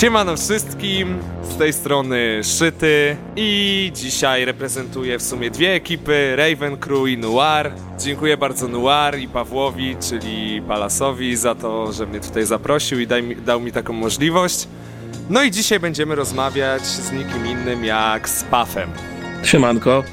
Siemano wszystkim, z tej strony Szyty i dzisiaj reprezentuję w sumie dwie ekipy, Raven Crew i Noir. Dziękuję bardzo Noir i Pawłowi, czyli Palasowi za to, że mnie tutaj zaprosił i mi, dał mi taką możliwość. No i dzisiaj będziemy rozmawiać z nikim innym jak z Pafem. Siemanko,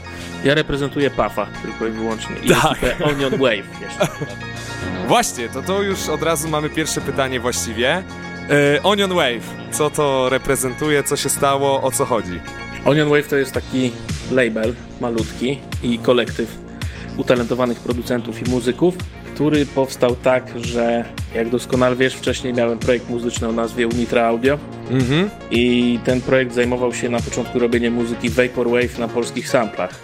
ja reprezentuję Pafa tylko i wyłącznie i Tak. Onion Wave jeszcze. Właśnie, to to już od razu mamy pierwsze pytanie właściwie. E, Onion Wave, co to reprezentuje, co się stało, o co chodzi? Onion Wave to jest taki label malutki i kolektyw utalentowanych producentów i muzyków, który powstał tak, że jak doskonale wiesz, wcześniej miałem projekt muzyczny o nazwie Unitra Audio Mhm. i ten projekt zajmował się na początku robieniem muzyki Vaporwave na polskich samplach.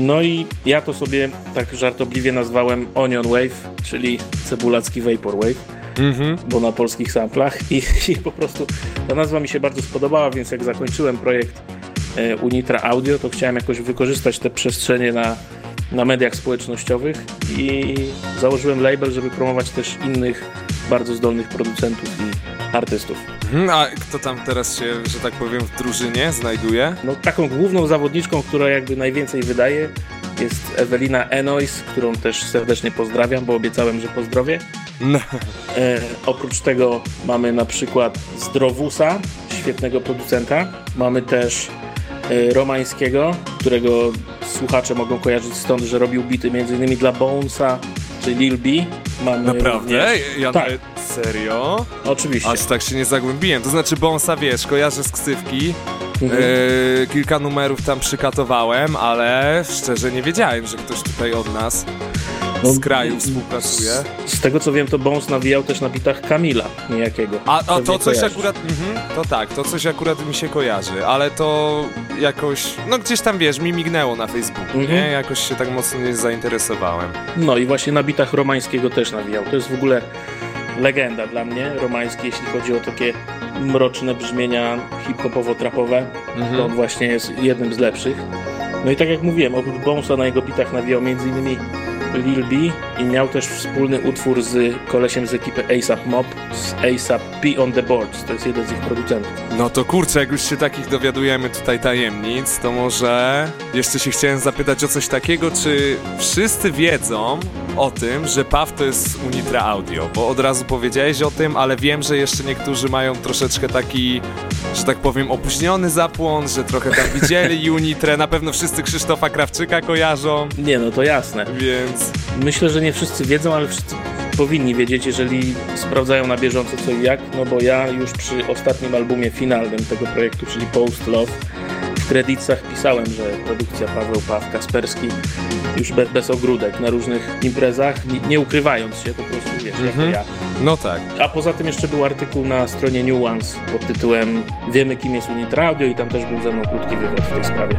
No i ja to sobie tak żartobliwie nazwałem Onion Wave, czyli cebulacki Vaporwave. Mhm. bo na polskich samplach i, i po prostu ta nazwa mi się bardzo spodobała, więc jak zakończyłem projekt e, Unitra Audio, to chciałem jakoś wykorzystać te przestrzenie na, na mediach społecznościowych i założyłem label, żeby promować też innych bardzo zdolnych producentów i artystów. Mhm, A kto tam teraz się, że tak powiem, w drużynie znajduje? No, taką główną zawodniczką, która jakby najwięcej wydaje jest Ewelina Enois, którą też serdecznie pozdrawiam, bo obiecałem, że pozdrowię. No. E, oprócz tego mamy na przykład Zdrowusa, świetnego producenta. Mamy też Romańskiego, którego słuchacze mogą kojarzyć stąd, że robił bity m.in. dla Bonesa czy Lil B. Mamy Naprawdę? również- Ja Tak. serio? Oczywiście. Aż tak się nie zagłębiłem. To znaczy Bonsa, wiesz, kojarzę z ksywki. Mhm. E, kilka numerów tam przykatowałem, ale szczerze nie wiedziałem, że ktoś tutaj od nas No, z kraju współpracuje. Z, z tego co wiem, to Bones nawijał też na bitach Kamila niejakiego. A, a to coś kojarzysz. akurat, mhm, to tak, to coś akurat mi się kojarzy, ale to jakoś, no gdzieś tam wiesz, mi mignęło na Facebooku, Mhm. nie? Jakoś się tak mocno nie zainteresowałem. No i właśnie na bitach Romańskiego też nawijał. To jest w ogóle legenda dla mnie, Romański, jeśli chodzi o takie mroczne brzmienia hip-hopowo-trapowe. Mhm. To on właśnie jest jednym z lepszych. No i tak jak mówiłem, oprócz Bonesa na jego bitach nawijał m.in. Lil B i miał też wspólny utwór z kolesiem z ekipy ASAP Mob, z ASAP P on the Boards, to jest jeden z ich producentów. No to kurczę, jak już się takich dowiadujemy tutaj tajemnic, to może jeszcze się chciałem zapytać o coś takiego, czy wszyscy wiedzą o tym, że PAW to jest Unitra Audio, bo od razu powiedziałeś o tym, ale wiem, że jeszcze niektórzy mają troszeczkę taki, że tak powiem, opóźniony zapłon, że trochę tam widzieli Unitrę, na pewno wszyscy Krzysztofa Krawczyka kojarzą, Nie, no to jasne. więc... Myślę, że nie wszyscy wiedzą, ale wszyscy powinni wiedzieć, jeżeli sprawdzają na bieżąco co i jak, no bo ja już przy ostatnim albumie finalnym tego projektu, czyli Post Love, w kredytach pisałem, że produkcja Paweł Paw Kasperski już bez, bez ogródek na różnych imprezach, nie, nie ukrywając się, po prostu wiesz, Mhm. jako ja. No tak. A poza tym jeszcze był artykuł na stronie Nuance pod tytułem Wiemy kim jest Unitra Audio i tam też był ze mną krótki wywiad w tej sprawie.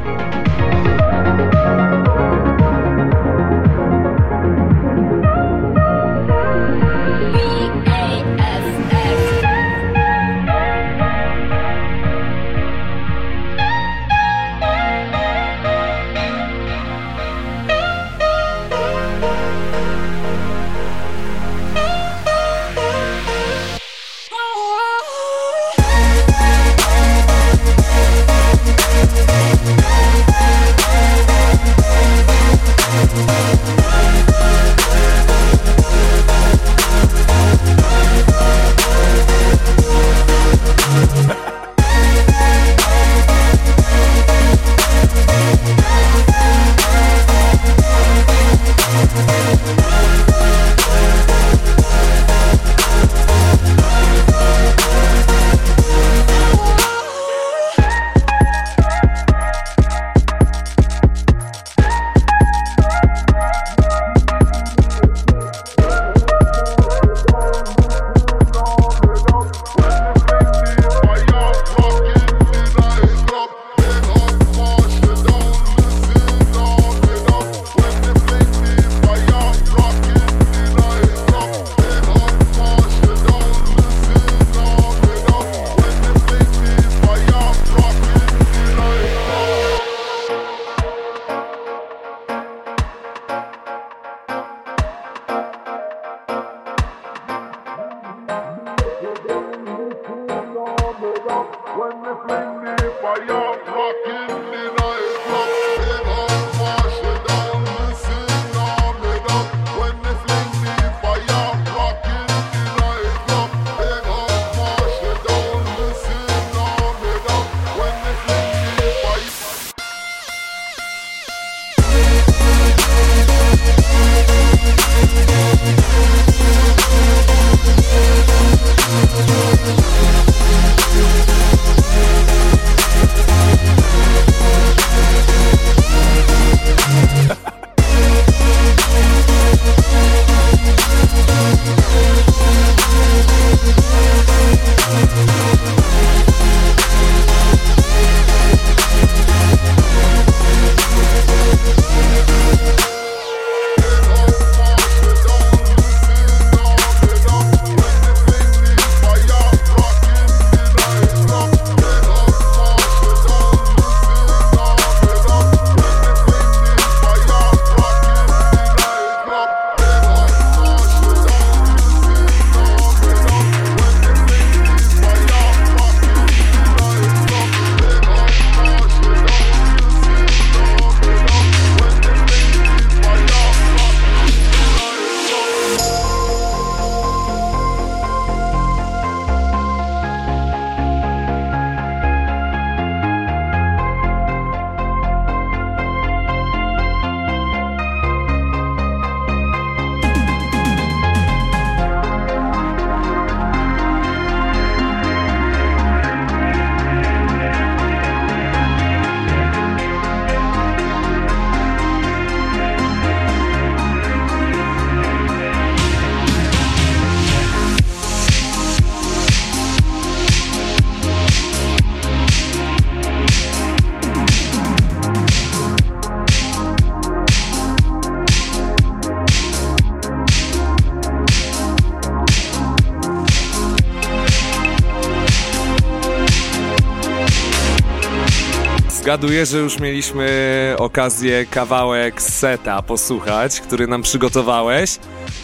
Zgaduję, że już mieliśmy okazję kawałek seta posłuchać, który nam przygotowałeś.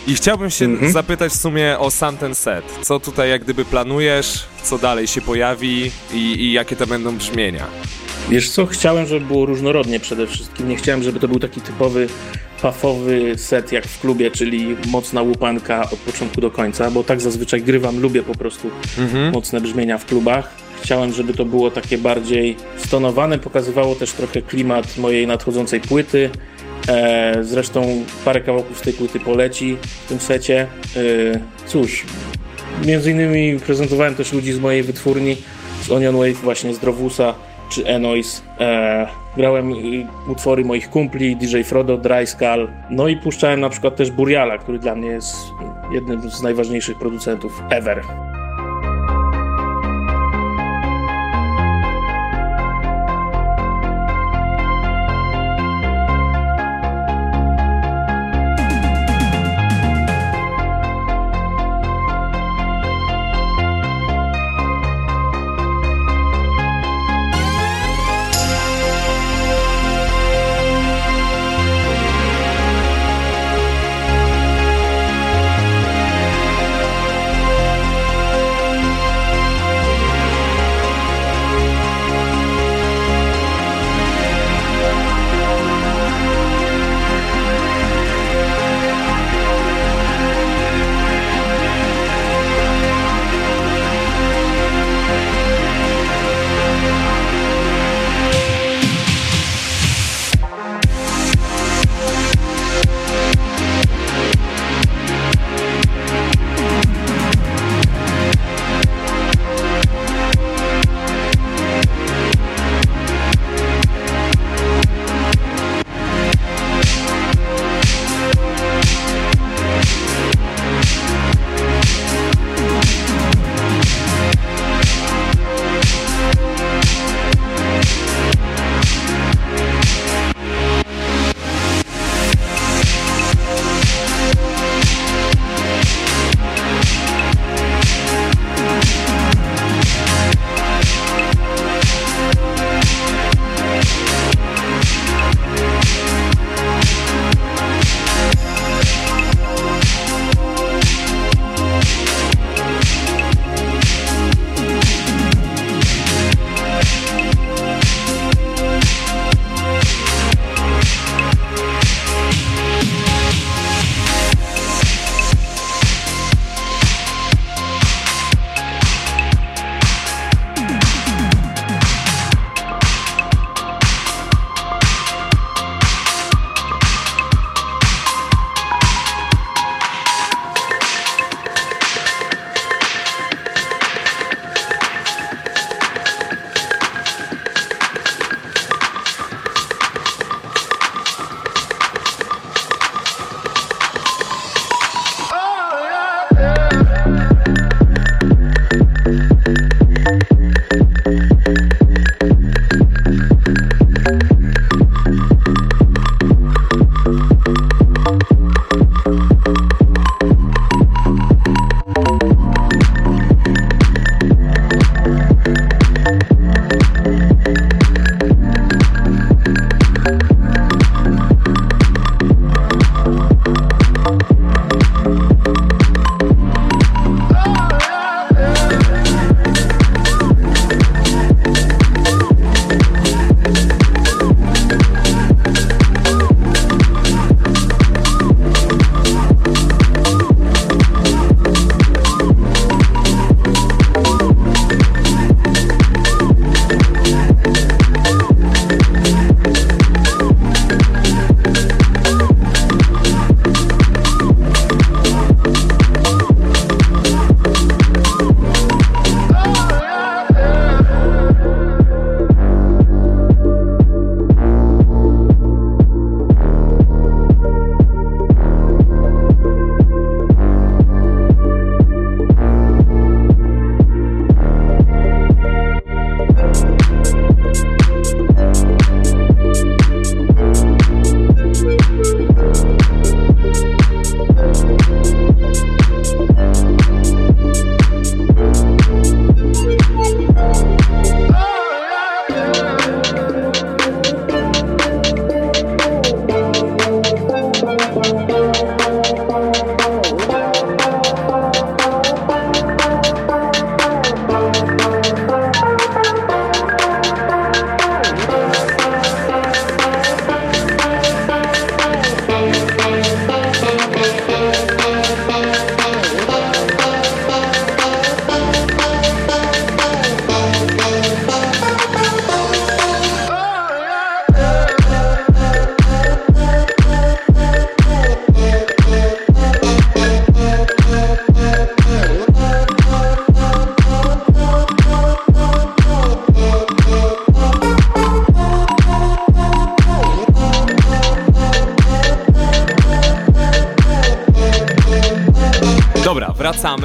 I chciałbym się mhm. zapytać w sumie o sam ten set. Co tutaj jak gdyby planujesz, co dalej się pojawi i, i jakie to będą brzmienia? Wiesz co, chciałem, żeby było różnorodnie przede wszystkim. Nie chciałem, żeby to był taki typowy pafowy set jak w klubie, czyli mocna łupanka od początku do końca, bo tak zazwyczaj grywam, lubię po prostu mhm. mocne brzmienia w klubach. Chciałem, żeby to było takie bardziej stonowane, pokazywało też trochę klimat mojej nadchodzącej płyty. E, zresztą parę kawałków z tej płyty poleci w tym secie. E, cóż, między innymi prezentowałem też ludzi z mojej wytwórni, z Onion Wave, właśnie z Drowusa czy Enois. E, grałem utwory moich kumpli, DJ Frodo, Dry Skull, no i puszczałem na przykład też Buriala, który dla mnie jest jednym z najważniejszych producentów ever.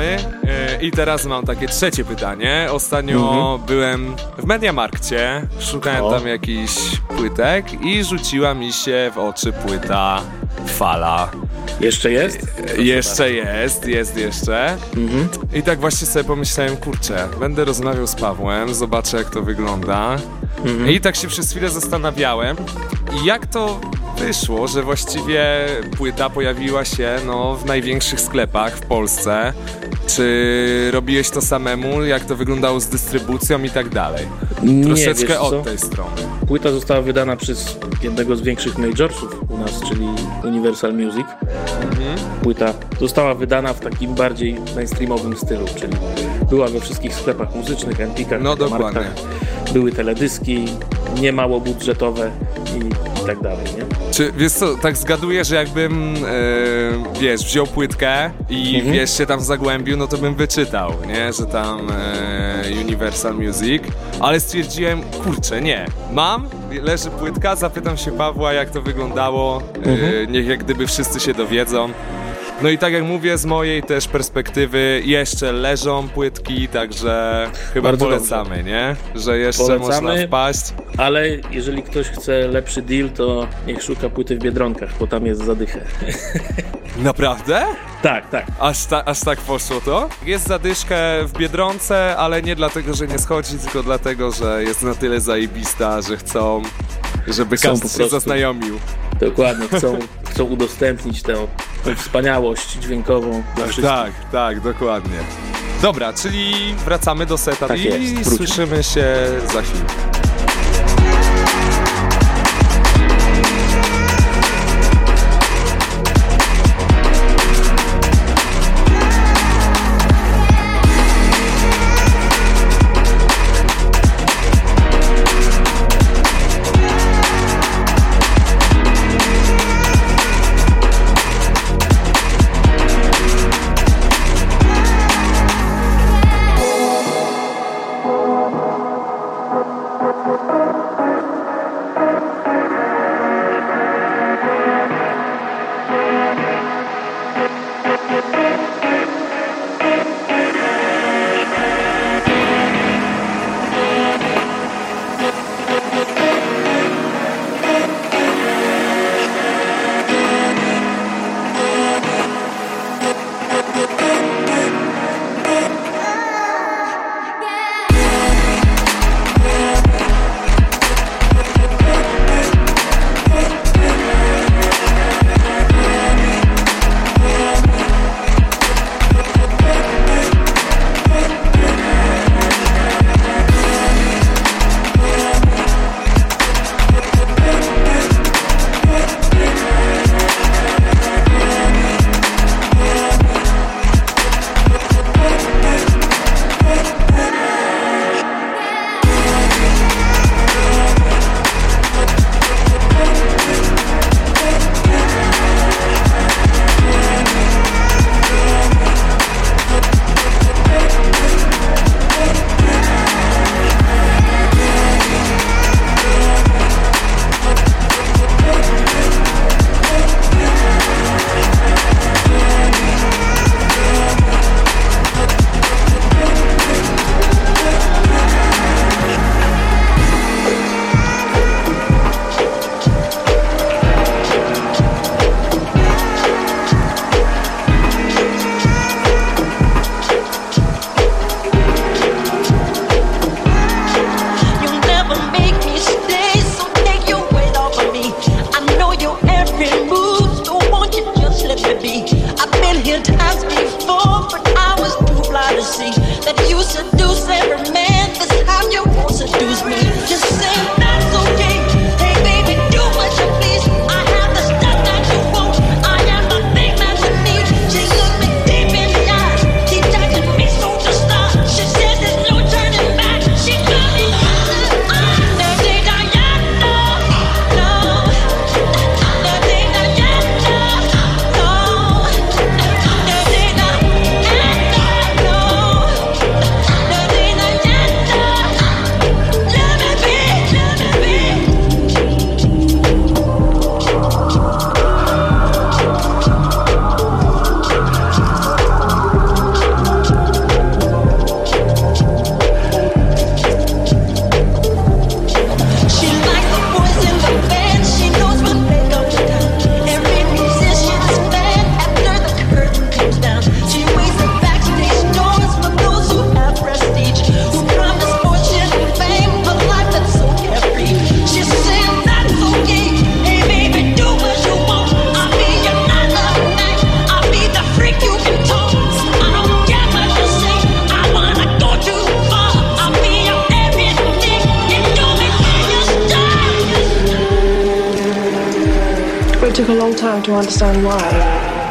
Wracamy e, i teraz mam takie trzecie pytanie. Ostatnio byłem w Mediamarkcie, szukałem O. tam jakichś płytek i rzuciła mi się w oczy płyta Fala. Jeszcze jest? E, Jeszcze jest, jest jeszcze. Mhm. I tak właśnie sobie pomyślałem, kurczę, będę rozmawiał z Pawłem, zobaczę jak to wygląda. Mhm. I tak się przez chwilę zastanawiałem, jak to wyszło, że właściwie płyta pojawiła się no, w największych sklepach w Polsce. Czy robiłeś to samemu, jak to wyglądało z dystrybucją i tak dalej? Nie, Troszeczkę wiesz co? od tej strony. Płyta została wydana przez jednego z większych majorsów u nas, czyli Universal Music. Mhm. Płyta została wydana w takim bardziej mainstreamowym stylu, czyli była we wszystkich sklepach muzycznych, Empikach, No, dokładnie. Były teledyski, nie mało budżetowe i, tak dalej, nie? Czy wiesz co, tak zgaduję, że jakbym, e, wiesz, wziął płytkę i Mhm. wiesz, się tam zagłębił, no to bym wyczytał, nie, że tam e, Universal Music, ale stwierdziłem, kurczę, nie, mam, leży płytka, zapytam się Pawła, jak to wyglądało, e, niech jak gdyby wszyscy się dowiedzą. No i tak jak mówię, z mojej też perspektywy jeszcze leżą płytki, także chyba Bardzo polecamy, nie? Że jeszcze Polecamy. można wpaść. Ale jeżeli ktoś chce lepszy deal, to niech szuka płyty w Biedronkach, bo tam jest zadychę. Naprawdę? tak, tak. Aż, ta, aż tak poszło to? Jest zadyszkę w Biedronce, ale nie dlatego, że nie schodzi, tylko dlatego, że jest na tyle zajebista, że chcą, żeby każdy się zaznajomił. Dokładnie, chcą, chcą udostępnić tę, tę wspaniałość dźwiękową dla wszystkich. Tak, tak, dokładnie. Dobra, czyli wracamy do seta Tak i jest, słyszymy się za chwilę.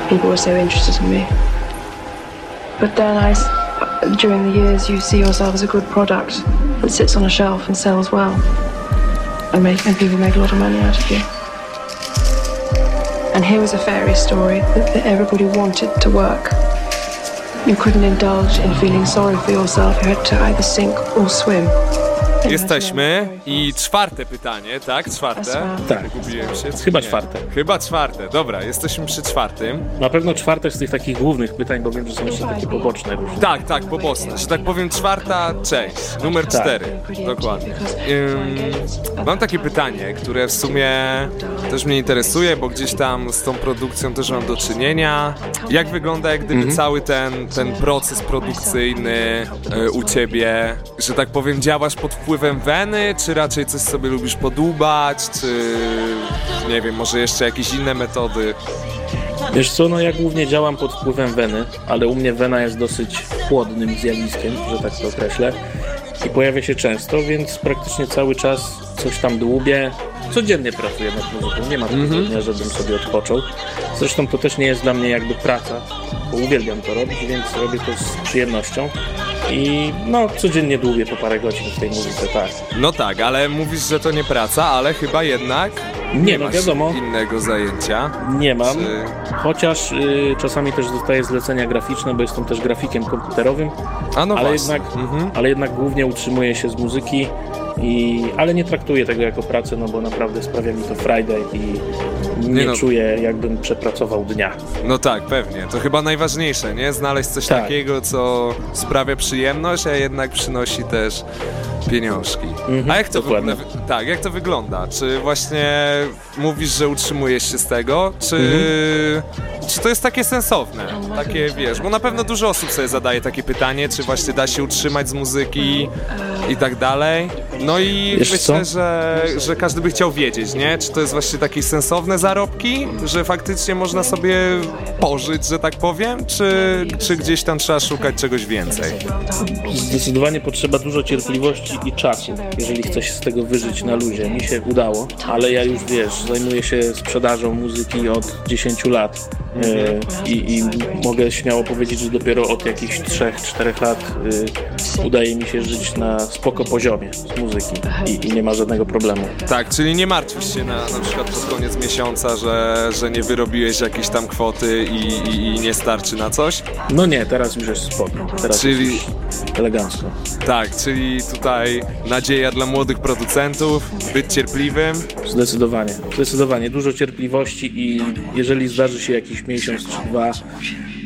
People were so interested in me. But then I, during the years, you see yourself as a good product that sits on a shelf and sells well, and, make, and people make a lot of money out of you. And here was a fairy story that, that everybody wanted to work. You couldn't indulge in feeling sorry for yourself. You had to either sink or swim. Jesteśmy i czwarte pytanie, tak? Czwarte? Tak. Gubiłem się? Chyba nie? czwarte. Chyba czwarte, dobra, jesteśmy przy czwartym. Na pewno czwarte z tych takich głównych pytań, bo wiem, że są jeszcze takie poboczne różne. Tak, tak, pobosne, że tak powiem czwarta część, numer Tak. cztery, dokładnie. Ym, mam takie pytanie, które w sumie też mnie interesuje, bo gdzieś tam z tą produkcją też mam do czynienia. Jak wygląda jak gdyby cały ten, ten proces produkcyjny y, u ciebie, że tak powiem działasz pod wpływem weny, czy raczej coś sobie lubisz podłubać, czy nie wiem, może jeszcze jakieś inne metody? Wiesz co, no ja głównie działam pod wpływem weny, ale u mnie wena jest dosyć chłodnym zjawiskiem, że tak to określę. I pojawia się często, więc praktycznie cały czas coś tam dłubię. Codziennie pracuję nad muzyką, nie ma takiego dnia, żebym sobie odpoczął. Zresztą to też nie jest dla mnie jakby praca, bo uwielbiam to robić, więc robię to z przyjemnością. I no, codziennie dłubię po parę godzin w tej muzyce, tak. No tak, ale mówisz, że to nie praca, ale chyba jednak Nie, no masz wiadomo, innego zajęcia. nie mam. Czy... Chociaż y, czasami też dostaję zlecenia graficzne, bo jestem też grafikiem komputerowym, A no ale, właśnie. jednak, Mhm. ale jednak głównie utrzymuję się z muzyki, i, ale nie traktuję tego jako pracę, no bo naprawdę sprawia mi to Friday i nie, Nie no. czuję jakbym przepracował dnia. No tak, pewnie. To chyba najważniejsze, nie? Znaleźć coś Tak. takiego, co sprawia przyjemność, a jednak przynosi też pieniążki. a jak to, w ogóle, dokładnie. wy- tak, jak to wygląda? Czy właśnie mówisz, że utrzymujesz się z tego, czy, Mhm. czy to jest takie sensowne? Takie, wiesz, bo na pewno dużo osób sobie zadaje takie pytanie, czy właśnie da się utrzymać z muzyki i tak dalej. No i Wiesz myślę, co? że, że każdy by chciał wiedzieć, nie? Czy to jest właśnie takie sensowne zarobki, że faktycznie można sobie pożyć, że tak powiem, czy, czy gdzieś tam trzeba szukać czegoś więcej? Zdecydowanie potrzeba dużo cierpliwości i czasu, jeżeli chce się z tego wyżyć na luzie. Mi się udało, ale ja już wiesz, zajmuję się sprzedażą muzyki od 10 lat e, i, i mogę śmiało powiedzieć, że dopiero od jakichś 3-4 lat e, udaje mi się żyć na spoko poziomie z muzyki i, i nie ma żadnego problemu. Tak, czyli nie martwisz się na, na przykład pod koniec miesiąca, że, że nie wyrobiłeś jakiejś tam kwoty i, i, i nie starczy na coś? No nie, teraz już jest spoko, teraz Czyli- elegancko. Tak, czyli tutaj nadzieja dla młodych producentów, być cierpliwym. Zdecydowanie, zdecydowanie. Dużo cierpliwości i jeżeli zdarzy się jakiś miesiąc czy dwa,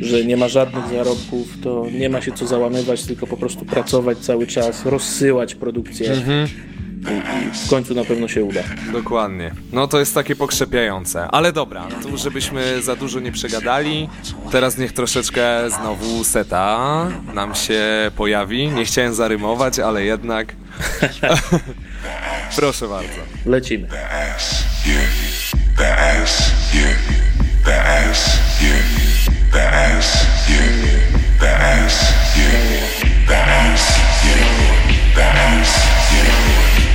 że nie ma żadnych zarobków, to nie ma się co załamywać, tylko po prostu pracować cały czas, rozsyłać produkcję i, w końcu na pewno się uda. Dokładnie. No to jest takie pokrzepiające. Ale dobra, tu żebyśmy za dużo nie przegadali. Teraz niech troszeczkę znowu seta nam się pojawi. Nie chciałem zarymować, ale jednak. Proszę bardzo. Lecimy. ass, yeah, the ass, yeah,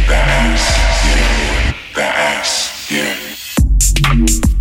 the ass, yeah, the yeah,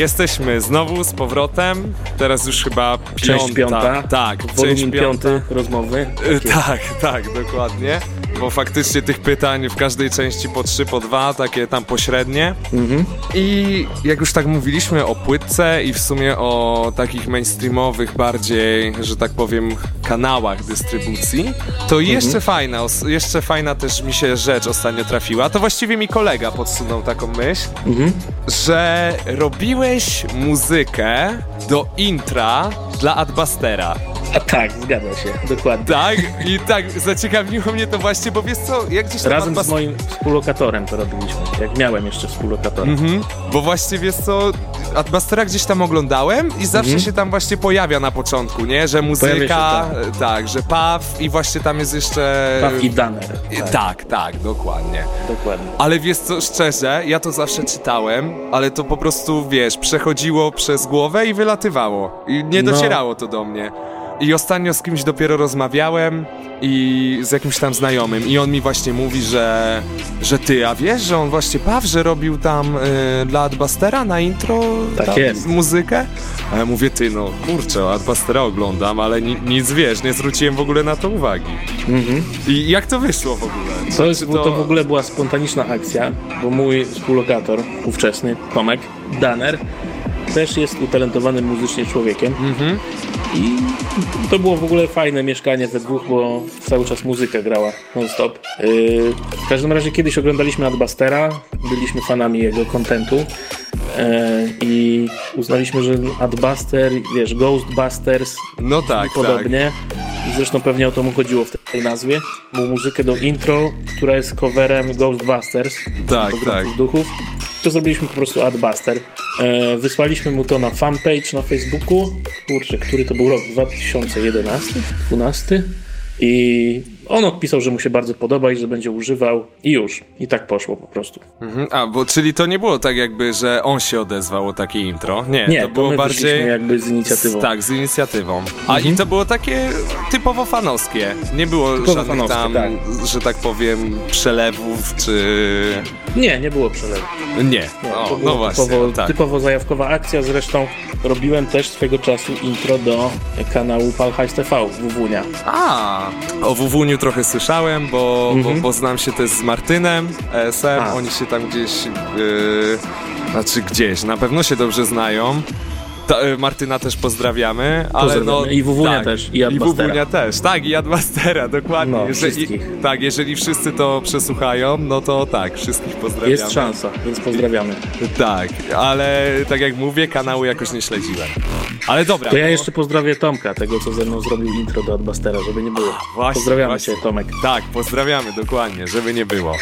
jesteśmy znowu z powrotem. Teraz już chyba piąta. Część piąta. Tak, część piąta. piąty rozmowy. Y, Tak, tak, dokładnie. Bo faktycznie tych pytań w każdej części po trzy, po dwa, takie tam pośrednie. I jak już tak mówiliśmy o płytce i w sumie o takich mainstreamowych bardziej, że tak powiem, kanałach dystrybucji, to jeszcze fajna, os- jeszcze fajna też mi się rzecz ostatnio trafiła. To właściwie mi kolega podsunął taką myśl, że robiłeś muzykę do intra dla Adbustera. A tak, zgadza się, dokładnie. Tak, i tak, zaciekawiło mnie to właśnie, bo wiesz co, jak gdzieś tam Razem z moim współlokatorem to robiliśmy, jak miałem jeszcze współlokatora. Mhm, bo właśnie wiesz co, Adbustera gdzieś tam oglądałem i zawsze się tam właśnie pojawia na początku, nie? Że muzyka, Mhm. Się, tak, że paw i właśnie tam jest jeszcze... Paw i Danner. tak. tak, tak, dokładnie. Dokładnie. Ale wiesz co, szczerze, ja to zawsze czytałem, ale to po prostu, wiesz, przechodziło przez głowę i wylatywało. I nie No. docierało to do mnie. I ostatnio z kimś dopiero rozmawiałem i z jakimś tam znajomym i on mi właśnie mówi, że, że ty, a wiesz, że on właśnie Paw, że robił tam y, dla Adbustera na intro Tak jest. muzykę? A ja mówię, ty no, kurczę, Adbustera oglądam, ale ni nic, wiesz, nie zwróciłem w ogóle na to uwagi. Mhm. I jak to wyszło w ogóle? To, jest, Czy to... w ogóle była spontaniczna akcja, bo mój współlokator, ówczesny Tomek Danner, też jest utalentowanym muzycznie człowiekiem. Mhm. I to było w ogóle fajne mieszkanie we dwóch, bo cały czas muzyka grała non-stop. Yy, w każdym razie kiedyś oglądaliśmy Adbustera, byliśmy fanami jego kontentu yy, i uznaliśmy, że Adbuster, wiesz, Ghostbusters No tak, i podobnie. I zresztą pewnie o to mu chodziło w tej nazwie. Mu muzykę do intro, która jest coverem Ghostbusters. Tak, tak. duchów. To zrobiliśmy po prostu Adbuster. E, wysłaliśmy mu to na fanpage na Facebooku. Kurczę, który to był rok? 2011? 12? I on odpisał, że mu się bardzo podoba i że będzie używał. I już. I tak poszło po prostu. Mhm. A, bo czyli to nie było tak jakby, że on się odezwał o takie intro. Nie, Nie, to to było bardziej... jakby z inicjatywą. Z, tak, z inicjatywą. A Mhm. i to było takie typowo fanowskie. Nie było Typowo żadnych fanowskie, tam, tak. że tak powiem, przelewów, czy... Nie, nie było przelewu. Nie. Nie, O, no właśnie, typowo, tak. typowo zajawkowa akcja. Zresztą robiłem też swego czasu intro do kanału Palhajs TV Wuwunia. A, o Wuwuniu trochę słyszałem, bo, Mhm. bo, bo znam się też z Martynem ESM. A. Oni się tam gdzieś, yy, znaczy gdzieś, na pewno się dobrze znają. Ta, y, Martyna też pozdrawiamy, ale no... I Wuwunia tak, też, i I Adbustera. Wuwunia też, tak, i Adbustera, dokładnie. No, jeżeli, wszystkich. tak, jeżeli wszyscy to przesłuchają, no to tak, wszystkich pozdrawiamy. Jest szansa, więc pozdrawiamy. Tak, ale tak jak mówię, kanału jakoś nie śledziłem. Ale dobra. To ja no- jeszcze pozdrowię Tomka, tego co ze mną zrobił intro do Adbustera, żeby nie było. Właśnie, Pozdrawiamy właśnie. cię, Tomek. Tak, pozdrawiamy, dokładnie, żeby nie było.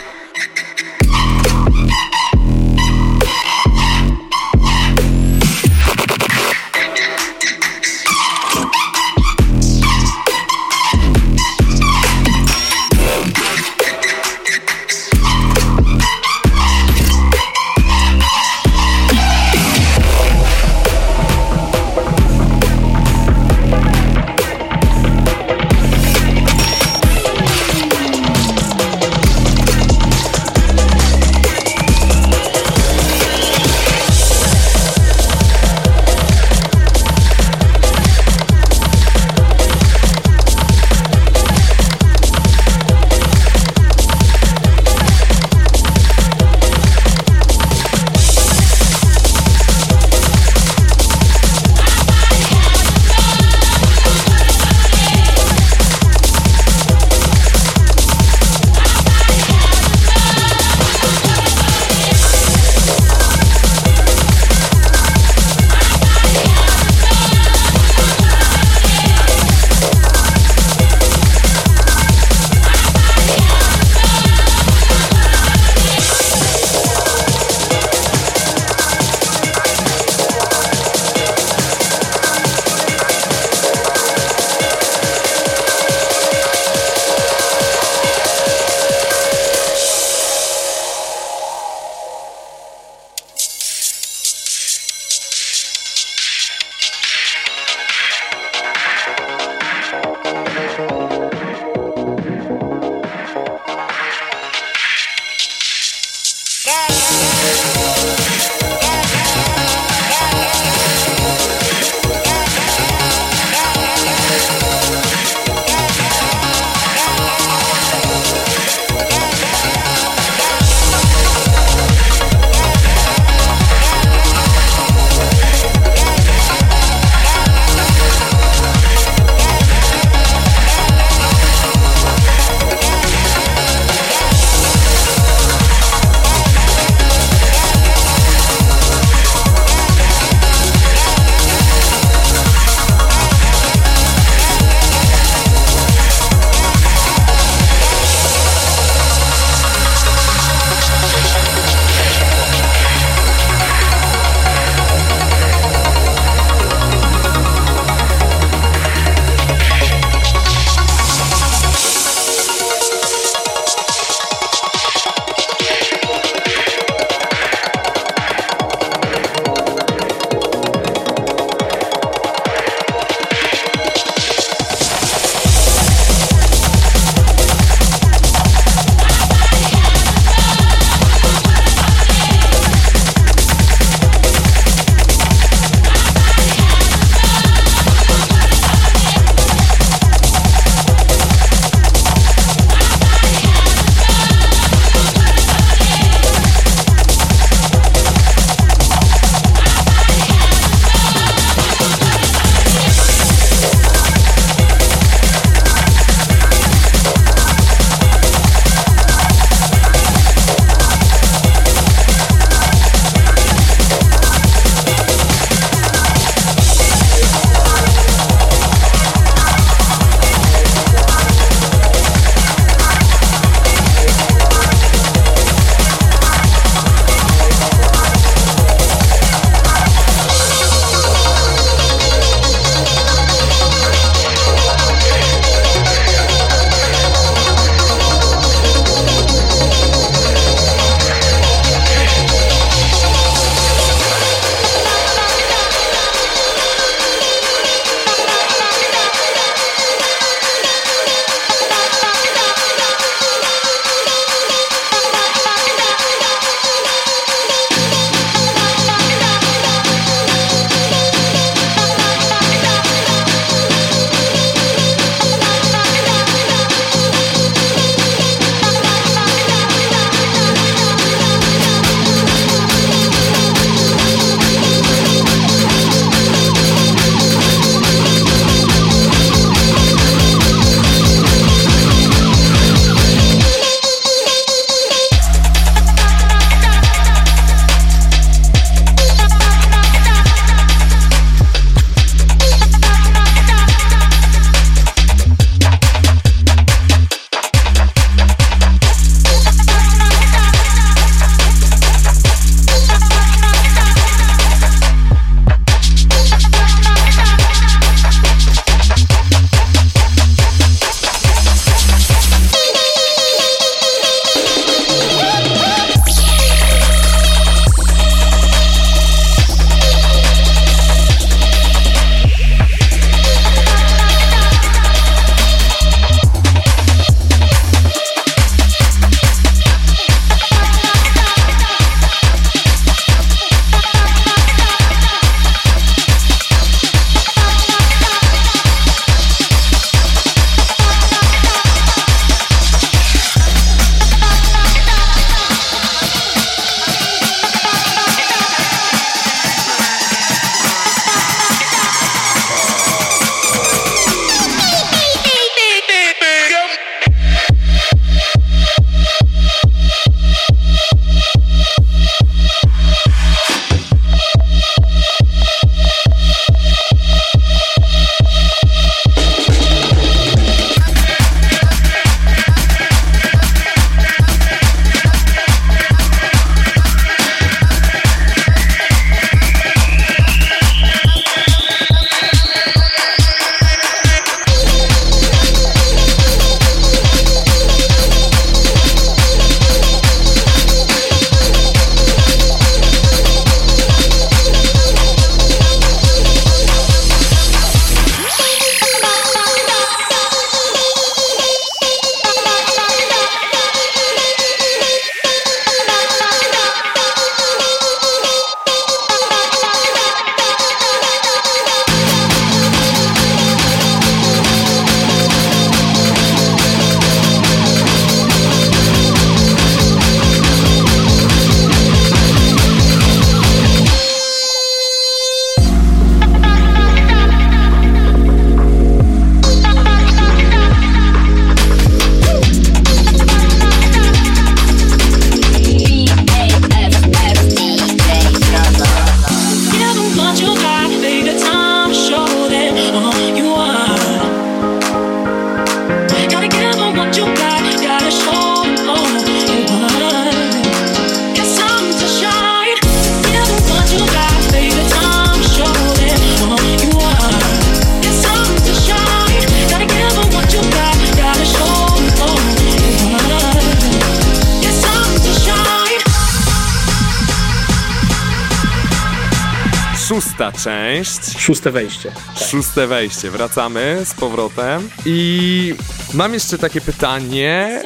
Szóste wejście. Szóste wejście, wracamy z powrotem. I mam jeszcze takie pytanie.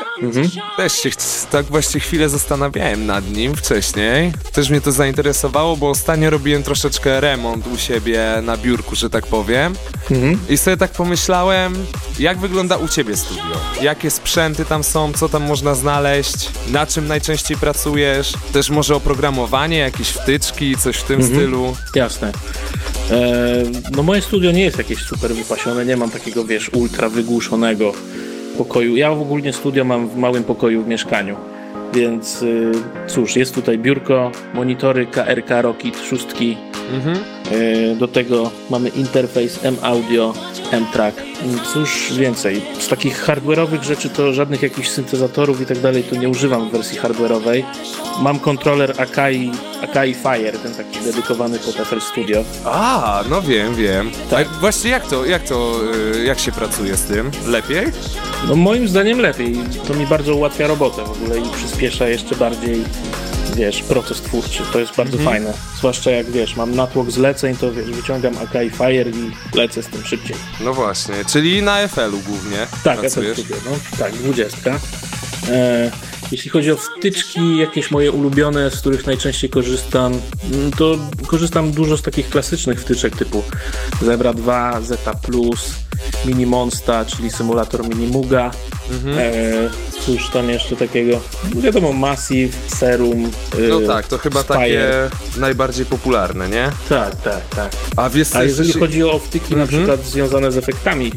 Też się tak właśnie chwilę zastanawiałem nad nim wcześniej. Też mnie to zainteresowało, bo ostatnio robiłem troszeczkę remont u siebie na biurku, że tak powiem. I sobie tak pomyślałem, jak wygląda u ciebie studio? Jakie sprzęty tam są, co tam można znaleźć? Na czym najczęściej pracujesz? Też może oprogramowanie, jakieś wtyczki, coś w tym stylu? Jasne. E, no moje studio nie jest jakieś super wypasione, nie mam takiego, wiesz, ultra wygłuszonego pokoju. Ja w ogóle studio mam w małym pokoju w mieszkaniu. Więc y, cóż, jest tutaj biurko, monitory KRK Rocket szóstki. Y, do tego mamy interfejs M-Audio, M-Track. Y, Cóż więcej, z takich hardware'owych rzeczy to żadnych jakichś syntezatorów i tak dalej to nie używam w wersji hardware'owej. Mam kontroler Akai, Akai Fire, ten taki dedykowany pod FL Studio. A, no wiem, wiem. Tak. A właśnie jak to, jak to, y, jak się pracuje z tym? Lepiej? No moim zdaniem lepiej. To mi bardzo ułatwia robotę w ogóle i przyspiesza jeszcze bardziej, wiesz, proces twórczy. To jest bardzo fajne. Zwłaszcza jak, wiesz, mam natłok zleceń, to wiesz, wyciągam Akai Fire i lecę z tym szybciej. No właśnie, czyli na FL-u głównie Tak, pracujesz. FL no. Tak, dwudziestka. E, jeśli chodzi o wtyczki, jakieś moje ulubione, z których najczęściej korzystam, mm, to korzystam dużo z takich klasycznych wtyczek typu Zebra 2, Zeta Plus, Mini Monsta, czyli symulator Mini Muga. Mhm. E, cóż tam jeszcze takiego? No wiadomo, Massive, Serum. No e, tak, to chyba Spire. takie najbardziej popularne, nie? Tak, tak, tak. A wiesz A jeżeli się- chodzi o na Mhm. przykład związane z efektami,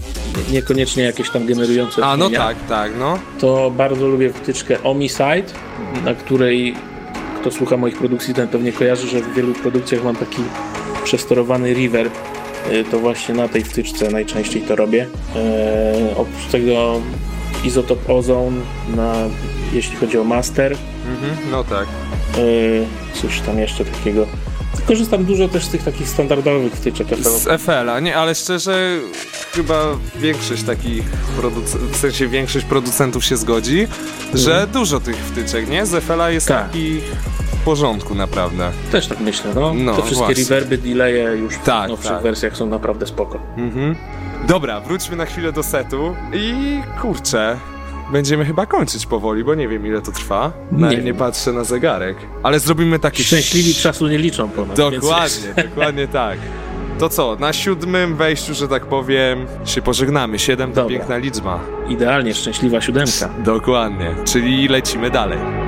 nie- niekoniecznie jakieś tam generujące A, no tak, tak, no. to bardzo lubię wtyczkę Omicide, na której kto słucha moich produkcji, ten pewnie kojarzy, że w wielu produkcjach mam taki przesterowany reverb. Y, To właśnie na tej wtyczce najczęściej to robię. E, oprócz tego Isotop Ozone, na, jeśli chodzi o master. Mhm, no tak. E, cóż tam jeszcze takiego. Korzystam dużo też z tych takich standardowych wtyczek. Z FL-a, nie, ale szczerze chyba większość takich producentów, w sensie większość producentów się zgodzi, że dużo tych wtyczek, nie? Z FL-a jest Tak. taki w porządku naprawdę. Też tak myślę, no. No, Te wszystkie właśnie. reverby, delaye już w Tak, nowszych tak. wersjach są naprawdę spoko. Mhm. Dobra, wróćmy na chwilę do setu i kurczę, będziemy chyba kończyć powoli, bo nie wiem ile to trwa. Nie nie, patrzę na zegarek. Ale zrobimy taki... Szczęśliwi czasu nie liczą ponad. Dokładnie, dokładnie tak. To co, na siódmym wejściu, że tak powiem, się pożegnamy. Siedem to Dobra. piękna liczba. Więc idealnie, szczęśliwa siódemka. Dokładnie, czyli lecimy dalej.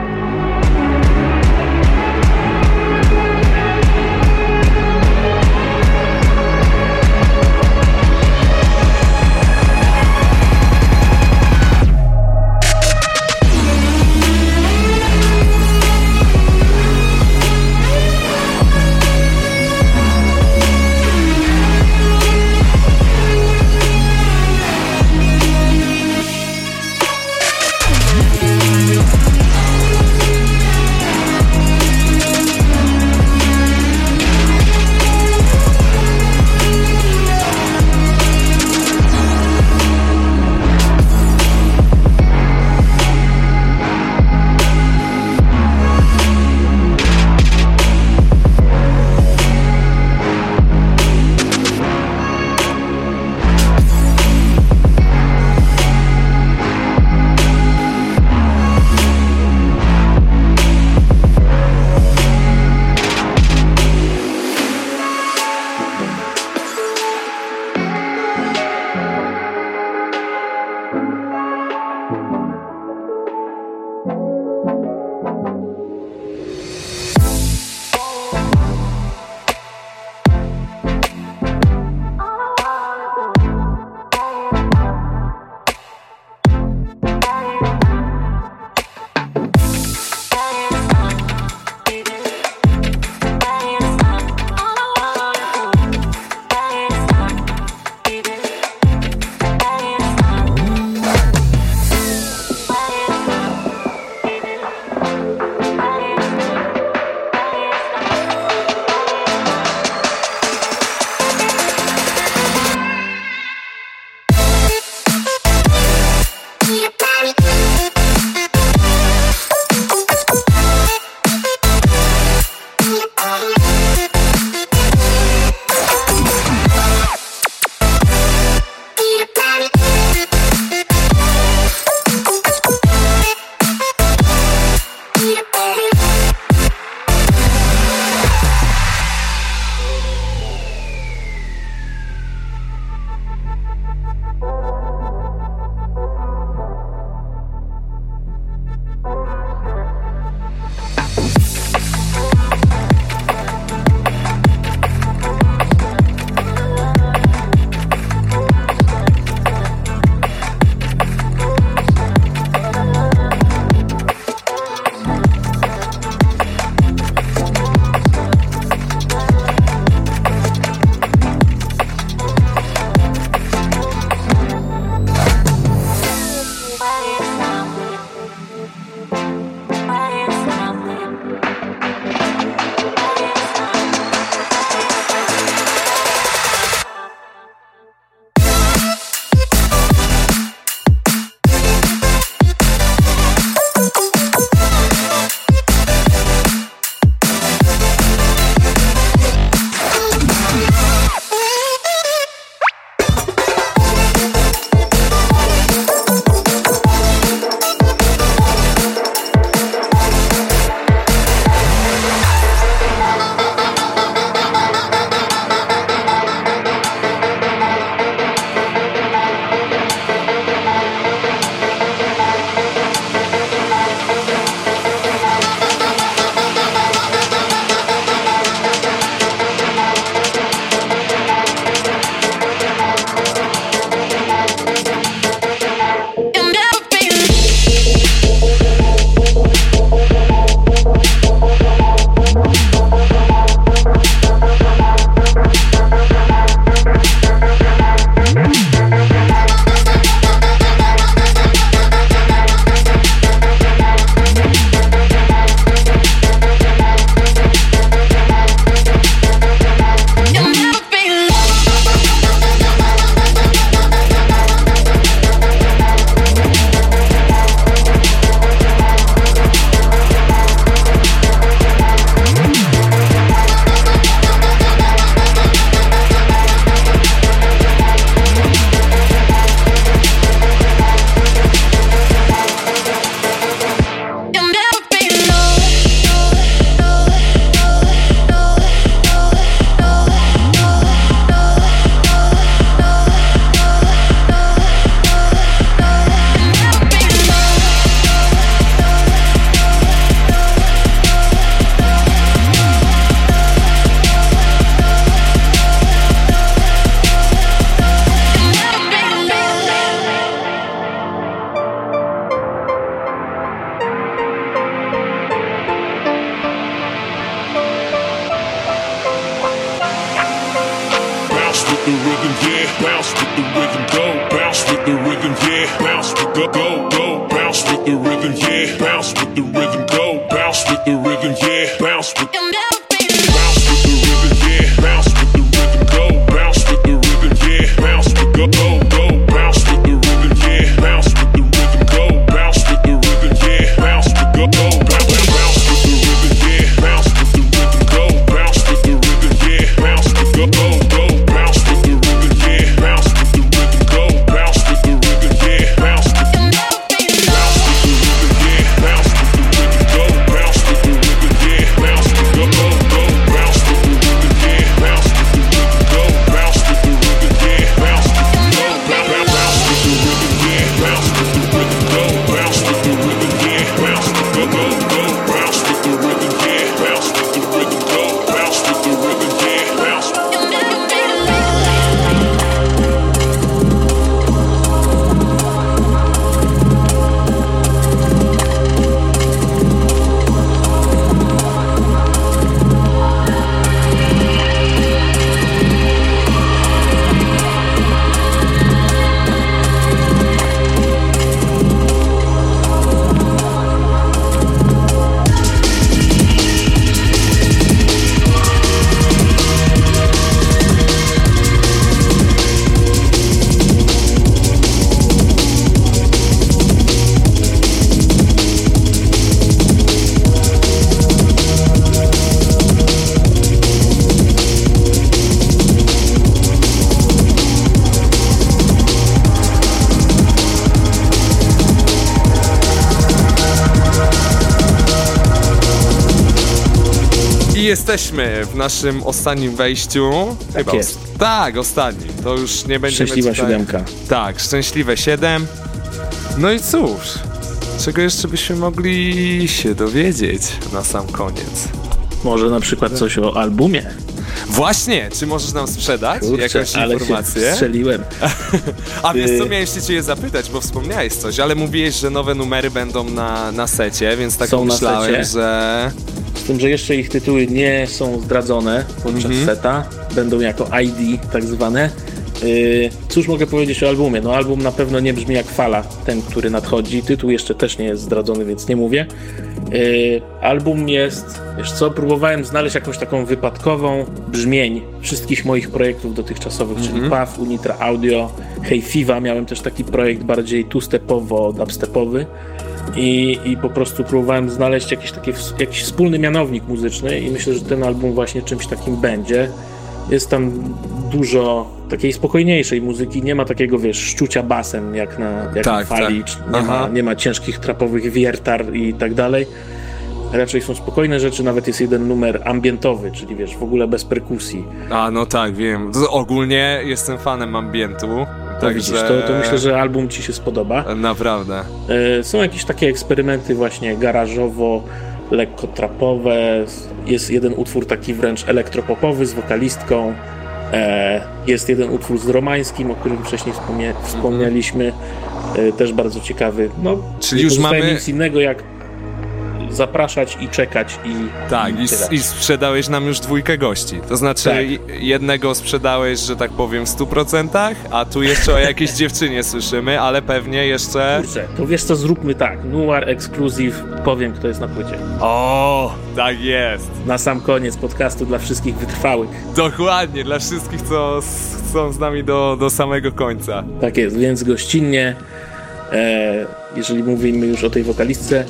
Go, go. Bounce with the rhythm, yeah. Bounce with the rhythm, go. Bounce with the rhythm, yeah. Bounce with You'll never naszym ostatnim wejściu. Chyba jest. Tak, ostatnim. To już nie będziemy Szczęśliwa tutaj... siódemka. Tak, szczęśliwe 7. No i cóż, czego jeszcze byśmy mogli się dowiedzieć na sam koniec? Może na przykład coś o albumie. Właśnie, czy możesz nam sprzedać Kurczę, jakąś ale się informację? strzeliłem. A wiesz co, Ty- miałem się ciebie zapytać, bo wspomniałeś coś, ale mówiłeś, że nowe numery będą na, na secie, więc tak Są secie. że... Z tym, że jeszcze ich tytuły nie są zdradzone podczas Mhm. seta. Będą jako ID tak zwane. Yy, cóż mogę powiedzieć o albumie? No album na pewno nie brzmi jak fala, ten, który nadchodzi. Tytuł jeszcze też nie jest zdradzony, więc nie mówię. Yy, album jest, wiesz co, próbowałem znaleźć jakąś taką wypadkową brzmień wszystkich moich projektów dotychczasowych, czyli PAF, Unitra Audio, Hey Fiva. Miałem też taki projekt bardziej two-stepowo-dubstepowy. I, I po prostu próbowałem znaleźć jakiś, taki, jakiś wspólny mianownik muzyczny i myślę, że ten album właśnie czymś takim będzie. Jest tam dużo takiej spokojniejszej muzyki, nie ma takiego, wiesz, szczucia basem jak na, jak Tak, na fali, tak. nie, ma, nie ma ciężkich trapowych wiertar i tak dalej. Raczej są spokojne rzeczy, nawet jest jeden numer ambientowy, czyli wiesz, w ogóle bez perkusji. A, no tak, wiem. Ogólnie jestem fanem ambientu, także... widzisz, to, to myślę, że album ci się spodoba. Naprawdę. E, Są jakieś takie eksperymenty właśnie garażowo, lekko trapowe. Jest jeden utwór taki wręcz elektropopowy z wokalistką. E, Jest jeden utwór z romańskim, o którym wcześniej wspomnie, wspomnieliśmy. E, Też bardzo ciekawy. No, Czyli już mamy- nic innego jak zapraszać i czekać i Tak, i, i sprzedałeś nam już dwójkę gości. To znaczy, Tak. jednego sprzedałeś, że tak powiem, w 100%, a tu jeszcze o jakiejś dziewczynie słyszymy, ale pewnie jeszcze. Kurczę, to wiesz co, zróbmy tak. Noir Exclusive, powiem kto jest na płycie. O, tak jest. Na sam koniec podcastu dla wszystkich wytrwałych. Dokładnie, dla wszystkich, co są z nami do, do samego końca. Tak jest, więc gościnnie, jeżeli mówimy już o tej wokalistce,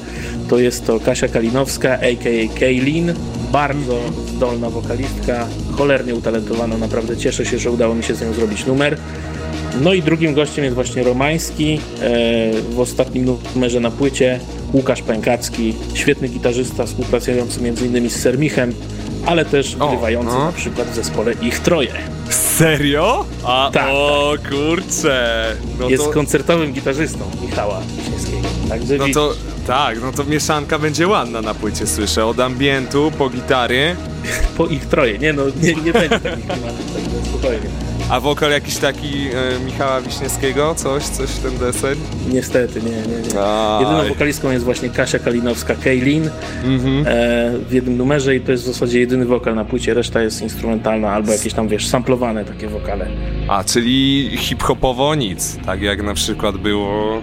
to jest to Kasia Kalinowska, a.k.a. Kaylin. Bardzo zdolna wokalistka, cholernie utalentowana, naprawdę cieszę się, że udało mi się z nią zrobić numer. No i drugim gościem jest właśnie Romański, e, w ostatnim numerze na płycie Łukasz Pękacki, świetny gitarzysta, współpracujący m.in. z Sermichem, ale też O, grywający no. na przykład w zespole Ich Troje. Serio? A Tak, o kurczę. No jest to, koncertowym gitarzystą Michała Wiśniewskiego. Także no to tak, no to mieszanka będzie ładna na płycie, słyszę. Od ambientu po gitary. po ich troje. Nie no, nie, nie będzie takich klimatów, także spokojnie. A wokal jakiś taki e, Michała Wiśniewskiego? Coś, coś w ten deseń? Niestety, nie, nie, nie. Aj. Jedyną wokalistką jest właśnie Kasia Kalinowska, Kaylin Mhm. e, w jednym numerze i to jest w zasadzie jedyny wokal na płycie, reszta jest instrumentalna albo jakieś tam, wiesz, samplowane takie wokale. A, czyli hip-hopowo nic, tak jak na przykład było...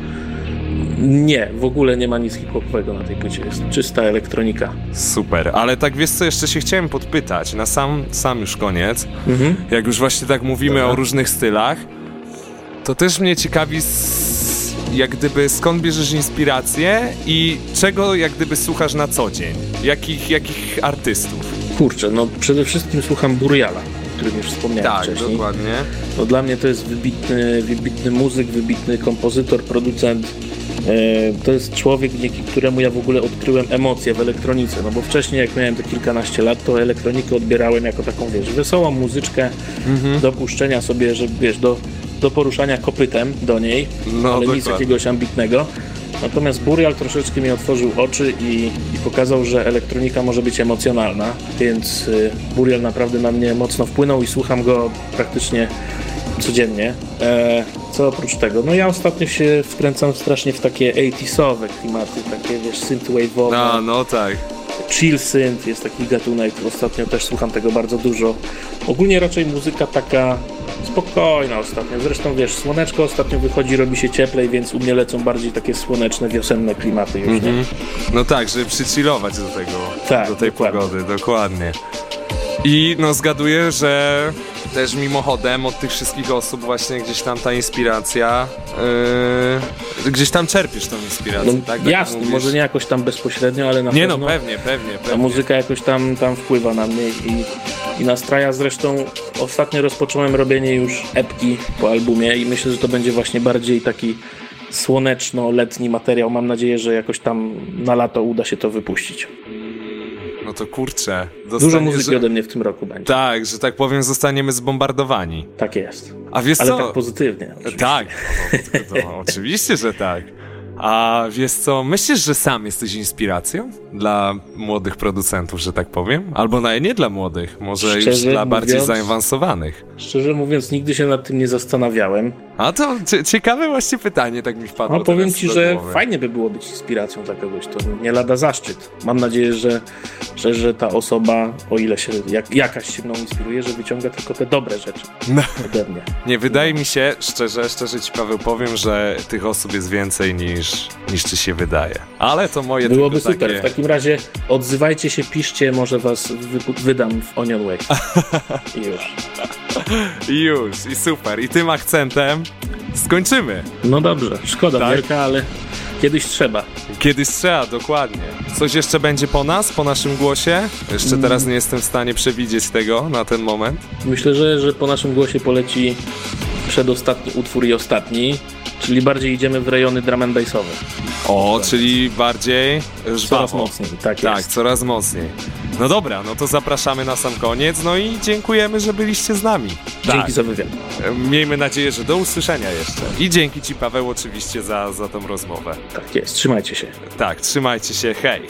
Nie, w ogóle nie ma nic hip-hopowego na tej płycie, jest czysta elektronika. Super, ale tak wiesz co, jeszcze się chciałem podpytać, na sam, sam już koniec, Mhm. jak już właśnie tak mówimy Dobra. o różnych stylach, to też mnie ciekawi s- jak gdyby skąd bierzesz inspirację i czego jak gdyby słuchasz na co dzień? Jakich, jakich artystów? Kurczę, no przede wszystkim słucham Buriala, którym już wspomniałem Tak, wcześniej. dokładnie. No, dla mnie to jest wybitny, wybitny muzyk, wybitny kompozytor, producent. E, To jest człowiek, dzięki któremu ja w ogóle odkryłem emocje w elektronice. No bo wcześniej, jak miałem te kilkanaście lat, to elektronikę odbierałem jako taką, wiesz, wesołą muzyczkę do puszczenia sobie, że wiesz, do, do poruszania kopytem do niej, No, ale nic dokładnie. jakiegoś ambitnego. Natomiast Burial troszeczkę mi otworzył oczy i, i pokazał, że elektronika może być emocjonalna, więc y, Burial naprawdę na mnie mocno wpłynął i słucham go praktycznie codziennie. E, co oprócz tego? No ja ostatnio się wkręcam strasznie w takie 80sowe klimaty, takie wiesz, synthwave'owe, No, no tak. chill synth jest taki gatunek, ostatnio też słucham tego bardzo dużo. Ogólnie raczej muzyka taka spokojna ostatnio, zresztą wiesz, słoneczko ostatnio wychodzi, robi się cieplej, więc u mnie lecą bardziej takie słoneczne, wiosenne klimaty już, nie? No tak, żeby przychillować do tego, Tak, do tej dokładnie. pogody, dokładnie. I no zgaduję, że też mimochodem od tych wszystkich osób właśnie gdzieś tam ta inspiracja, yy, gdzieś tam czerpiesz tą inspirację, No, tak? Tak jasne, mówisz? może nie jakoś tam bezpośrednio, ale na Nie no, pewno pewnie, pewnie, ta pewnie. muzyka jakoś tam, tam wpływa na mnie i, i nastraja. Zresztą ostatnio rozpocząłem robienie już epki po albumie i myślę, że to będzie właśnie bardziej taki słoneczno-letni materiał. Mam nadzieję, że jakoś tam na lato uda się to wypuścić. No to kurczę. Dużo dostanie- muzyki że- ode mnie w tym roku będzie. Tak, że tak powiem, zostaniemy zbombardowani. Tak jest. A wiesz Ale co? tak pozytywnie. oczywiście. Tak, no, to, to, oczywiście, że tak. A wiesz co, myślisz, że sam jesteś inspiracją dla młodych producentów, że tak powiem? Albo na, nie dla młodych, może już Szczerze dla bardziej mówiąc- zaawansowanych. Szczerze mówiąc, nigdy się nad tym nie zastanawiałem. A to cie- ciekawe właśnie pytanie, tak mi wpadło No powiem ci, że fajnie by było być inspiracją dla kogoś. To nie lada zaszczyt. Mam nadzieję, że, że, że ta osoba, o ile się jak, jakaś się mną inspiruje, że wyciąga tylko te dobre rzeczy No, ode mnie. nie, wydaje mi się, szczerze, szczerze ci Paweł powiem, że tych osób jest więcej niż, niż ci się wydaje. Ale to moje Byłoby super. takie... W takim razie odzywajcie się, piszcie, może was wypu- wydam w Onion Way. I już. Już, i super. I tym akcentem skończymy. No dobrze, szkoda Tak? wielka, ale kiedyś trzeba. Kiedyś trzeba, dokładnie. Coś jeszcze będzie po nas, po naszym głosie? Jeszcze teraz nie jestem w stanie przewidzieć tego na ten moment. Myślę, że, że po naszym głosie poleci przedostatni utwór i ostatni, czyli bardziej idziemy w rejony drum and bassowe. O, czyli bardziej Coraz żwawo. mocniej, tak, Tak, jest. coraz mocniej. No dobra, no to zapraszamy na sam koniec, no i dziękujemy, że byliście z nami. Dzięki Tak. za wywiad. Miejmy nadzieję, że do usłyszenia jeszcze. I dzięki Ci, Paweł, oczywiście za, za tą rozmowę. Tak jest, trzymajcie się. Tak, trzymajcie się, hej.